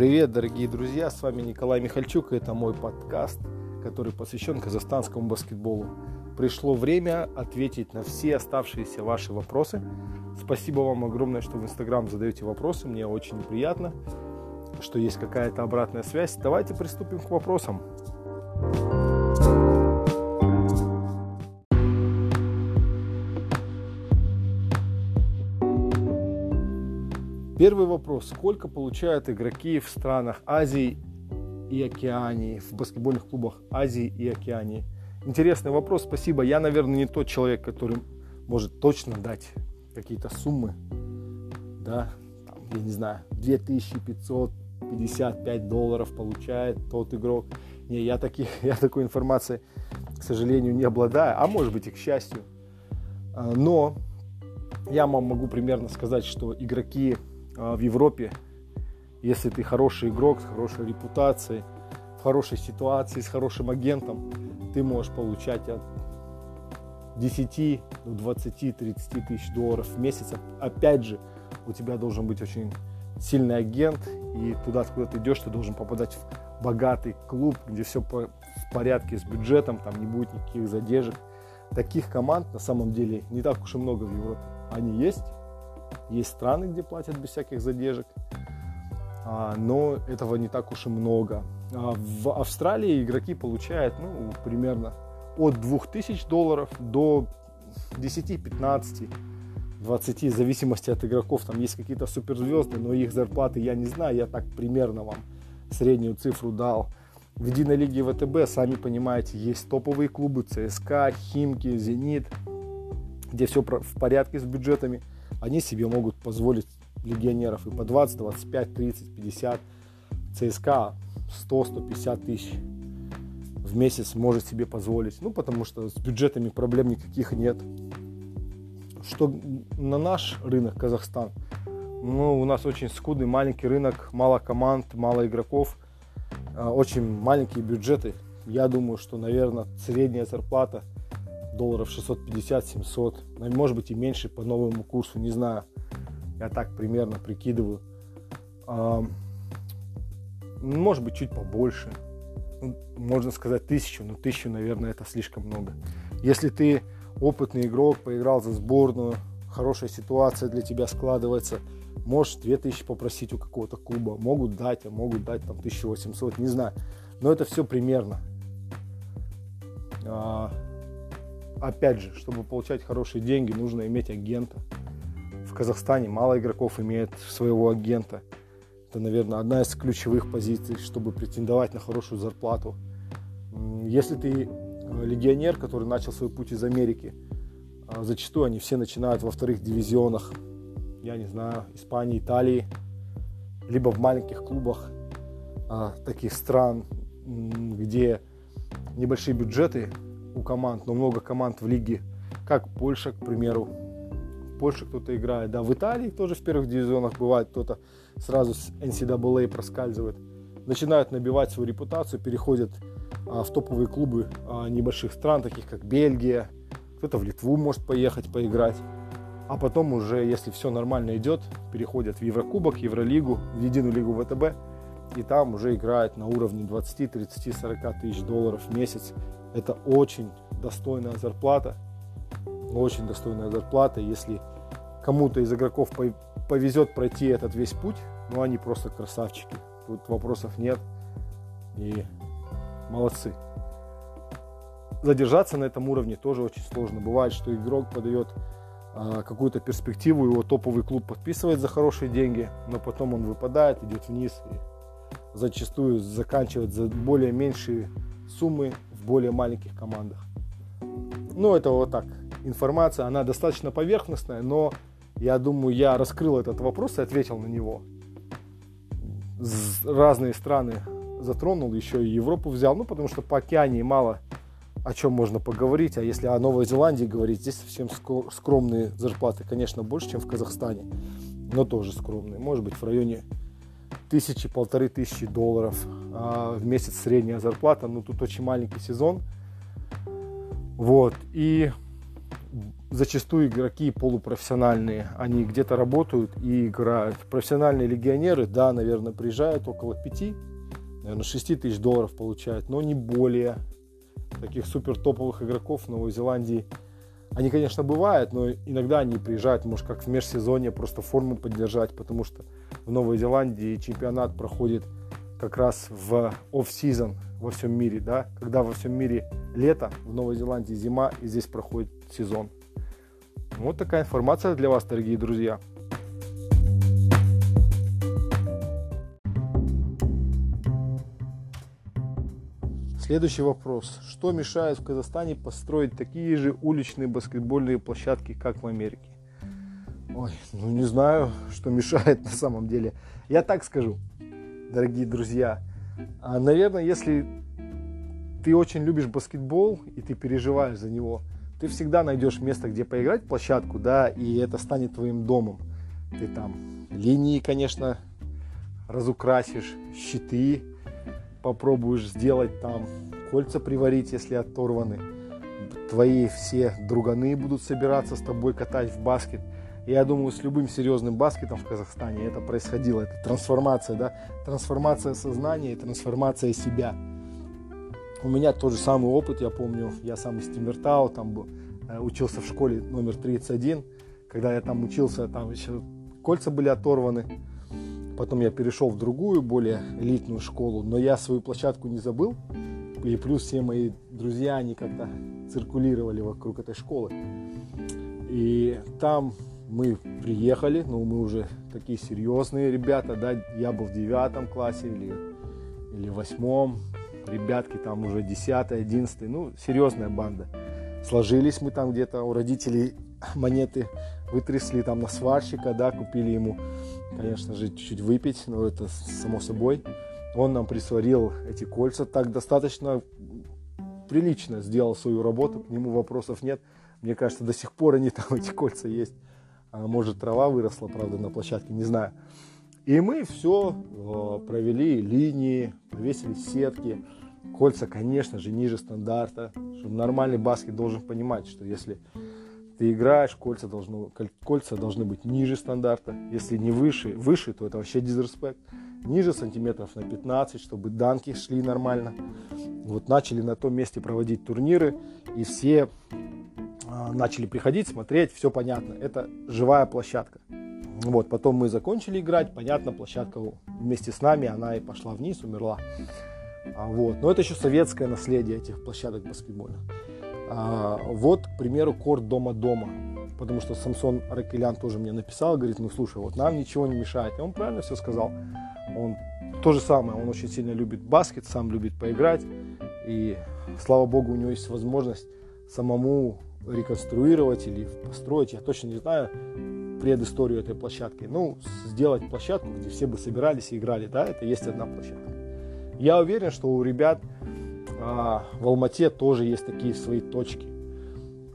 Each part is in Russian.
Привет, дорогие друзья, с вами Николай Михальчук, и это мой подкаст, который посвящен казахстанскому баскетболу. Пришло время ответить на все оставшиеся ваши вопросы. Спасибо вам огромное, что в Инстаграм задаете вопросы, мне очень приятно, что есть какая-то обратная связь. Давайте приступим к вопросам. Первый вопрос. Сколько получают игроки в странах Азии и Океании, в баскетбольных клубах Азии и Океании? Интересный вопрос, спасибо. Я, наверное, не тот человек, который может точно дать какие-то суммы. Да, там, я не знаю, 2555 долларов получает тот игрок. Не, я, таких, я такой информации, к сожалению, не обладаю, а может быть и к счастью. А, но я вам могу примерно сказать, что игроки в Европе, если ты хороший игрок с хорошей репутацией, в хорошей ситуации, с хорошим агентом, ты можешь получать от 10 до 20, 30 тысяч долларов в месяц. Опять же, у тебя должен быть очень сильный агент, и туда, куда ты идешь, ты должен попадать в богатый клуб, где все в порядке с бюджетом, там не будет никаких задержек. Таких команд на самом деле не так уж и много в Европе. Они есть, есть страны, где платят без всяких задержек, а, но этого не так уж и много. А, в Австралии игроки получают ну, примерно от 2000 долларов до 10, 15, 20, в зависимости от игроков. Там есть какие-то суперзвезды, но их зарплаты я не знаю, я так примерно вам среднюю цифру дал. В единой лиге ВТБ, сами понимаете, есть топовые клубы ЦСКА, Химки, Зенит, где все в порядке с бюджетами они себе могут позволить легионеров и по 20, 25, 30, 50. ЦСКА 100-150 тысяч в месяц может себе позволить. Ну, потому что с бюджетами проблем никаких нет. Что на наш рынок Казахстан, ну, у нас очень скудный маленький рынок, мало команд, мало игроков, а, очень маленькие бюджеты. Я думаю, что, наверное, средняя зарплата – долларов 650-700, ну, может быть и меньше по новому курсу, не знаю. Я так примерно прикидываю. А, может быть чуть побольше. Можно сказать тысячу, но тысячу, наверное, это слишком много. Если ты опытный игрок, поиграл за сборную, хорошая ситуация для тебя складывается, можешь 2000 попросить у какого-то клуба, могут дать, а могут дать там 1800, не знаю. Но это все примерно. Опять же, чтобы получать хорошие деньги, нужно иметь агента. В Казахстане мало игроков имеет своего агента. Это, наверное, одна из ключевых позиций, чтобы претендовать на хорошую зарплату. Если ты э, легионер, который начал свой путь из Америки, а зачастую они все начинают во вторых дивизионах, я не знаю, Испании, Италии, либо в маленьких клубах а, таких стран, где небольшие бюджеты, у команд, но много команд в лиге, как Польша, к примеру. В Польше кто-то играет, да, в Италии тоже в первых дивизионах бывает, кто-то сразу с NCAA проскальзывает. Начинают набивать свою репутацию, переходят а, в топовые клубы а, небольших стран, таких как Бельгия, кто-то в Литву может поехать поиграть. А потом уже, если все нормально идет, переходят в Еврокубок, Евролигу, в единую лигу ВТБ, и там уже играют на уровне 20, 30, 40 тысяч долларов в месяц это очень достойная зарплата. Очень достойная зарплата. Если кому-то из игроков повезет пройти этот весь путь, ну они просто красавчики. Тут вопросов нет. И молодцы. Задержаться на этом уровне тоже очень сложно. Бывает, что игрок подает а, какую-то перспективу, его топовый клуб подписывает за хорошие деньги, но потом он выпадает, идет вниз и зачастую заканчивает за более меньшие суммы в более маленьких командах. Ну, это вот так. Информация, она достаточно поверхностная, но я думаю, я раскрыл этот вопрос и ответил на него. Разные страны затронул, еще и Европу взял, ну, потому что по океане мало о чем можно поговорить, а если о Новой Зеландии говорить, здесь совсем скромные зарплаты, конечно, больше, чем в Казахстане, но тоже скромные, может быть, в районе тысячи, полторы тысячи долларов а, в месяц средняя зарплата. Ну, тут очень маленький сезон. Вот. И зачастую игроки полупрофессиональные. Они где-то работают и играют. Профессиональные легионеры, да, наверное, приезжают около 5, наверное, 6 тысяч долларов получают, но не более. Таких супер топовых игроков в Новой Зеландии они, конечно, бывают, но иногда они приезжают, может, как в межсезонье, просто форму поддержать, потому что в Новой Зеландии чемпионат проходит как раз в оф-сезон во всем мире, да, когда во всем мире лето, в Новой Зеландии зима, и здесь проходит сезон. Вот такая информация для вас, дорогие друзья. Следующий вопрос. Что мешает в Казахстане построить такие же уличные баскетбольные площадки, как в Америке? Ой, ну не знаю, что мешает на самом деле. Я так скажу дорогие друзья. А, наверное, если ты очень любишь баскетбол и ты переживаешь за него, ты всегда найдешь место, где поиграть, площадку, да, и это станет твоим домом. Ты там линии, конечно, разукрасишь, щиты попробуешь сделать там, кольца приварить, если оторваны. Твои все друганы будут собираться с тобой катать в баскет – я думаю, с любым серьезным баскетом в Казахстане это происходило. Это трансформация, да? Трансформация сознания и трансформация себя. У меня тот же самый опыт, я помню, я сам из Тимиртау, там был, э, учился в школе номер 31. Когда я там учился, там еще кольца были оторваны. Потом я перешел в другую, более элитную школу, но я свою площадку не забыл. И плюс все мои друзья, они как-то циркулировали вокруг этой школы. И там мы приехали, ну, мы уже такие серьезные ребята, да, я был в девятом классе или, или восьмом, ребятки там уже десятый, одиннадцатый, ну, серьезная банда. Сложились мы там где-то, у родителей монеты вытрясли там на сварщика, да, купили ему, конечно же, чуть-чуть выпить, но это само собой. Он нам присварил эти кольца так достаточно прилично сделал свою работу, к нему вопросов нет. Мне кажется, до сих пор они там, эти кольца есть. А может, трава выросла, правда, на площадке, не знаю. И мы все э, провели линии, повесили сетки. Кольца, конечно же, ниже стандарта. Чтобы нормальный баскет должен понимать, что если ты играешь, кольца, должны, кольца должны быть ниже стандарта. Если не выше, выше, то это вообще дизреспект. Ниже сантиметров на 15, чтобы данки шли нормально. Вот начали на том месте проводить турниры, и все начали приходить, смотреть, все понятно. Это живая площадка. Вот, потом мы закончили играть, понятно, площадка вместе с нами, она и пошла вниз, умерла. А, вот. Но это еще советское наследие этих площадок баскетбольных. А, вот, к примеру, корт дома-дома. Потому что Самсон Ракелян тоже мне написал, говорит, ну слушай, вот нам ничего не мешает. И он правильно все сказал. Он то же самое, он очень сильно любит баскет, сам любит поиграть. И слава богу, у него есть возможность самому реконструировать или построить, я точно не знаю предысторию этой площадки. Ну, сделать площадку, где все бы собирались и играли, да, это есть одна площадка. Я уверен, что у ребят а, в Алмате тоже есть такие свои точки.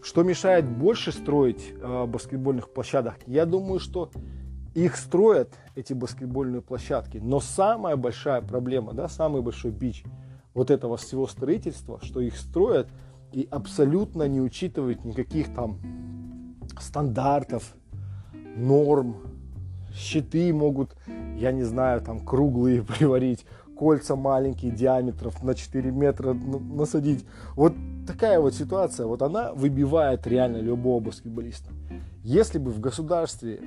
Что мешает больше строить а, баскетбольных площадок? Я думаю, что их строят, эти баскетбольные площадки, но самая большая проблема, да, самый большой бич вот этого всего строительства, что их строят – и абсолютно не учитывает никаких там стандартов, норм. Щиты могут, я не знаю, там круглые приварить, кольца маленькие диаметров на 4 метра насадить. Вот такая вот ситуация, вот она выбивает реально любого баскетболиста. Если бы в государстве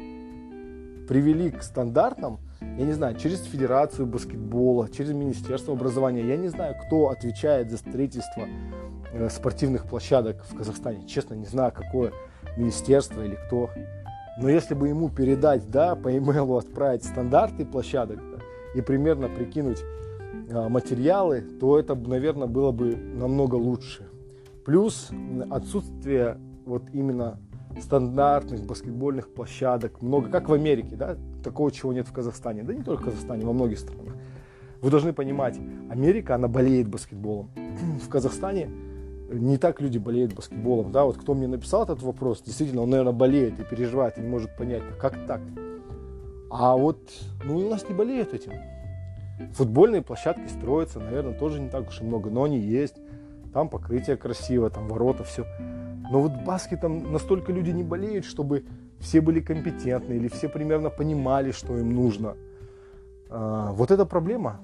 привели к стандартам, я не знаю, через Федерацию баскетбола, через Министерство образования, я не знаю, кто отвечает за строительство спортивных площадок в Казахстане. Честно, не знаю, какое министерство или кто. Но если бы ему передать, да, по имейлу отправить стандарты площадок да, и примерно прикинуть а, материалы, то это, наверное, было бы намного лучше. Плюс отсутствие вот именно стандартных баскетбольных площадок, много, как в Америке, да, такого чего нет в Казахстане, да не только в Казахстане, во многих странах. Вы должны понимать, Америка, она болеет баскетболом. В Казахстане не так люди болеют баскетболом. Да, вот кто мне написал этот вопрос, действительно, он, наверное, болеет и переживает, и не может понять, как так. А вот, ну, у нас не болеют этим. Футбольные площадки строятся, наверное, тоже не так уж и много, но они есть. Там покрытие красиво, там ворота, все. Но вот баскетом настолько люди не болеют, чтобы все были компетентны или все примерно понимали, что им нужно. А, вот это проблема.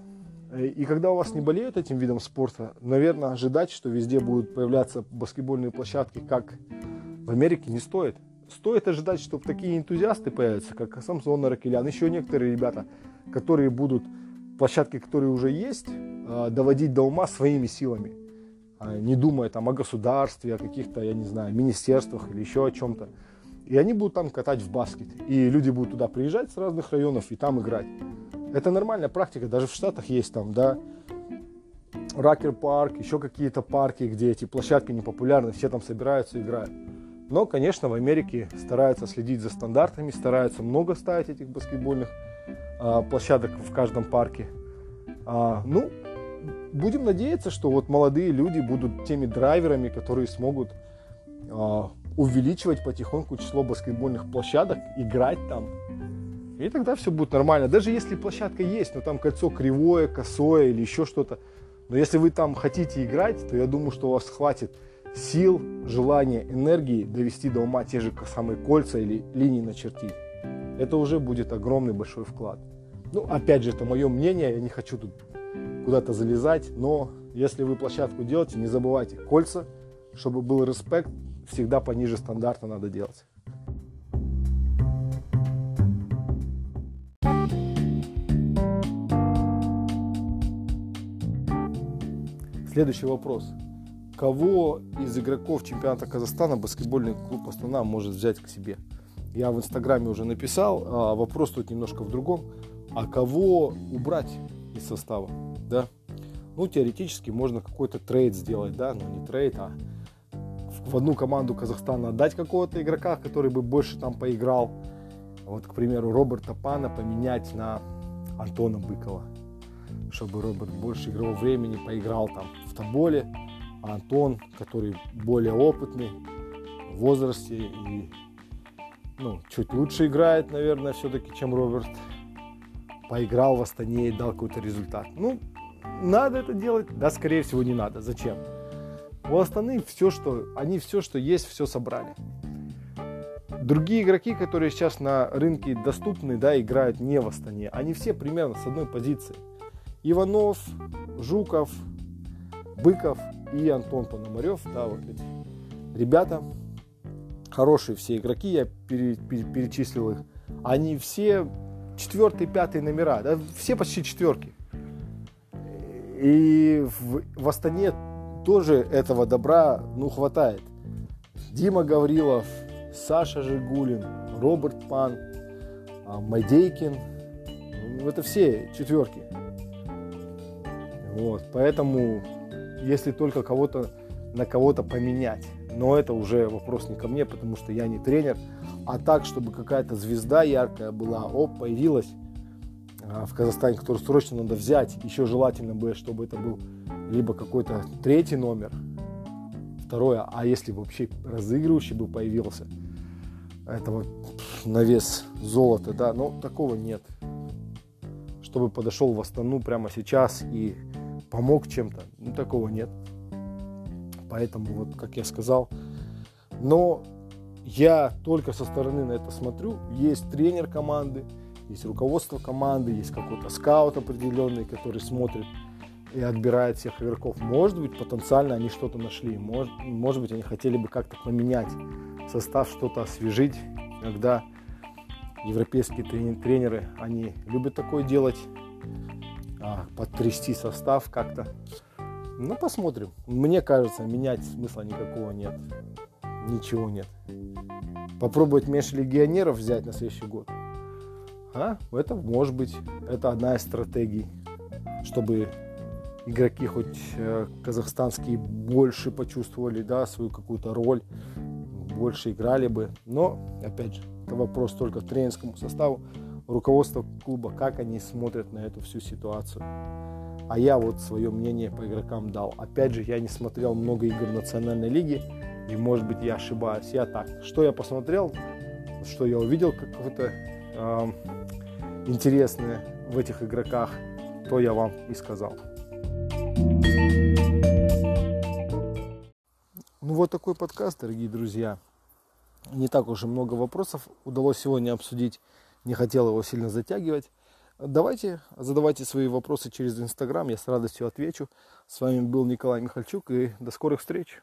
И когда у вас не болеют этим видом спорта, наверное, ожидать, что везде будут появляться баскетбольные площадки, как в Америке, не стоит. Стоит ожидать, что такие энтузиасты появятся, как Самсон Наракелян, еще некоторые ребята, которые будут площадки, которые уже есть, а, доводить до ума своими силами, а не думая там о государстве, о каких-то, я не знаю, министерствах или еще о чем-то. И они будут там катать в баскет. И люди будут туда приезжать с разных районов и там играть. Это нормальная практика, даже в Штатах есть там, да, Ракер парк, еще какие-то парки, где эти площадки не популярны, все там собираются и играют. Но, конечно, в Америке стараются следить за стандартами, стараются много ставить этих баскетбольных а, площадок в каждом парке. А, ну, будем надеяться, что вот молодые люди будут теми драйверами, которые смогут а, увеличивать потихоньку число баскетбольных площадок, играть там. И тогда все будет нормально. Даже если площадка есть, но там кольцо кривое, косое или еще что-то. Но если вы там хотите играть, то я думаю, что у вас хватит сил, желания, энергии довести до ума те же самые кольца или линии начертить. Это уже будет огромный большой вклад. Ну, опять же, это мое мнение, я не хочу тут куда-то залезать, но если вы площадку делаете, не забывайте, кольца, чтобы был респект, всегда пониже стандарта надо делать. Следующий вопрос. Кого из игроков чемпионата Казахстана баскетбольный клуб Астана может взять к себе? Я в Инстаграме уже написал, а вопрос тут немножко в другом. А кого убрать из состава? Да? Ну, теоретически можно какой-то трейд сделать, да, но не трейд, а в одну команду Казахстана отдать какого-то игрока, который бы больше там поиграл. Вот, к примеру, Роберта Пана поменять на Антона Быкова чтобы Роберт больше игрового времени поиграл там в Тоболе, а Антон, который более опытный в возрасте и ну, чуть лучше играет, наверное, все-таки, чем Роберт, поиграл в Астане и дал какой-то результат. Ну, надо это делать? Да, скорее всего, не надо. Зачем? У Астаны все, что, они все, что есть, все собрали. Другие игроки, которые сейчас на рынке доступны, да, играют не в Астане, они все примерно с одной позиции. Иванов, Жуков, Быков и Антон Пономарев. Да, вот эти ребята. Хорошие все игроки, я пере, пере, перечислил их. Они все четвертый, пятый номера, да, все почти четверки. И в, в Астане тоже этого добра, ну, хватает. Дима Гаврилов, Саша Жигулин, Роберт Пан, а, Мадейкин. Ну, это все четверки. Вот, поэтому, если только кого-то на кого-то поменять, но это уже вопрос не ко мне, потому что я не тренер, а так, чтобы какая-то звезда яркая была, оп, появилась а, в Казахстане, которую срочно надо взять, еще желательно бы, чтобы это был либо какой-то третий номер, второе, а если вообще разыгрывающий бы появился, это вот на вес золота, да, но такого нет. Чтобы подошел в Астану прямо сейчас и помог чем-то. Ну, такого нет. Поэтому, вот, как я сказал, но я только со стороны на это смотрю. Есть тренер команды, есть руководство команды, есть какой-то скаут определенный, который смотрит и отбирает всех игроков. Может быть, потенциально они что-то нашли. Может, может быть, они хотели бы как-то поменять состав, что-то освежить. Иногда европейские тренеры, они любят такое делать а, потрясти состав как-то. Ну, посмотрим. Мне кажется, менять смысла никакого нет. Ничего нет. Попробовать меньше легионеров взять на следующий год. А? Это может быть. Это одна из стратегий. Чтобы игроки хоть э, казахстанские больше почувствовали да, свою какую-то роль, больше играли бы. Но, опять же, это вопрос только тренерскому составу руководство клуба, как они смотрят на эту всю ситуацию. А я вот свое мнение по игрокам дал. Опять же, я не смотрел много игр национальной лиги, и может быть я ошибаюсь. Я так, что я посмотрел, что я увидел какое-то э, интересное в этих игроках, то я вам и сказал. Ну вот такой подкаст, дорогие друзья. Не так уж и много вопросов удалось сегодня обсудить. Не хотел его сильно затягивать. Давайте, задавайте свои вопросы через Инстаграм, я с радостью отвечу. С вами был Николай Михальчук и до скорых встреч.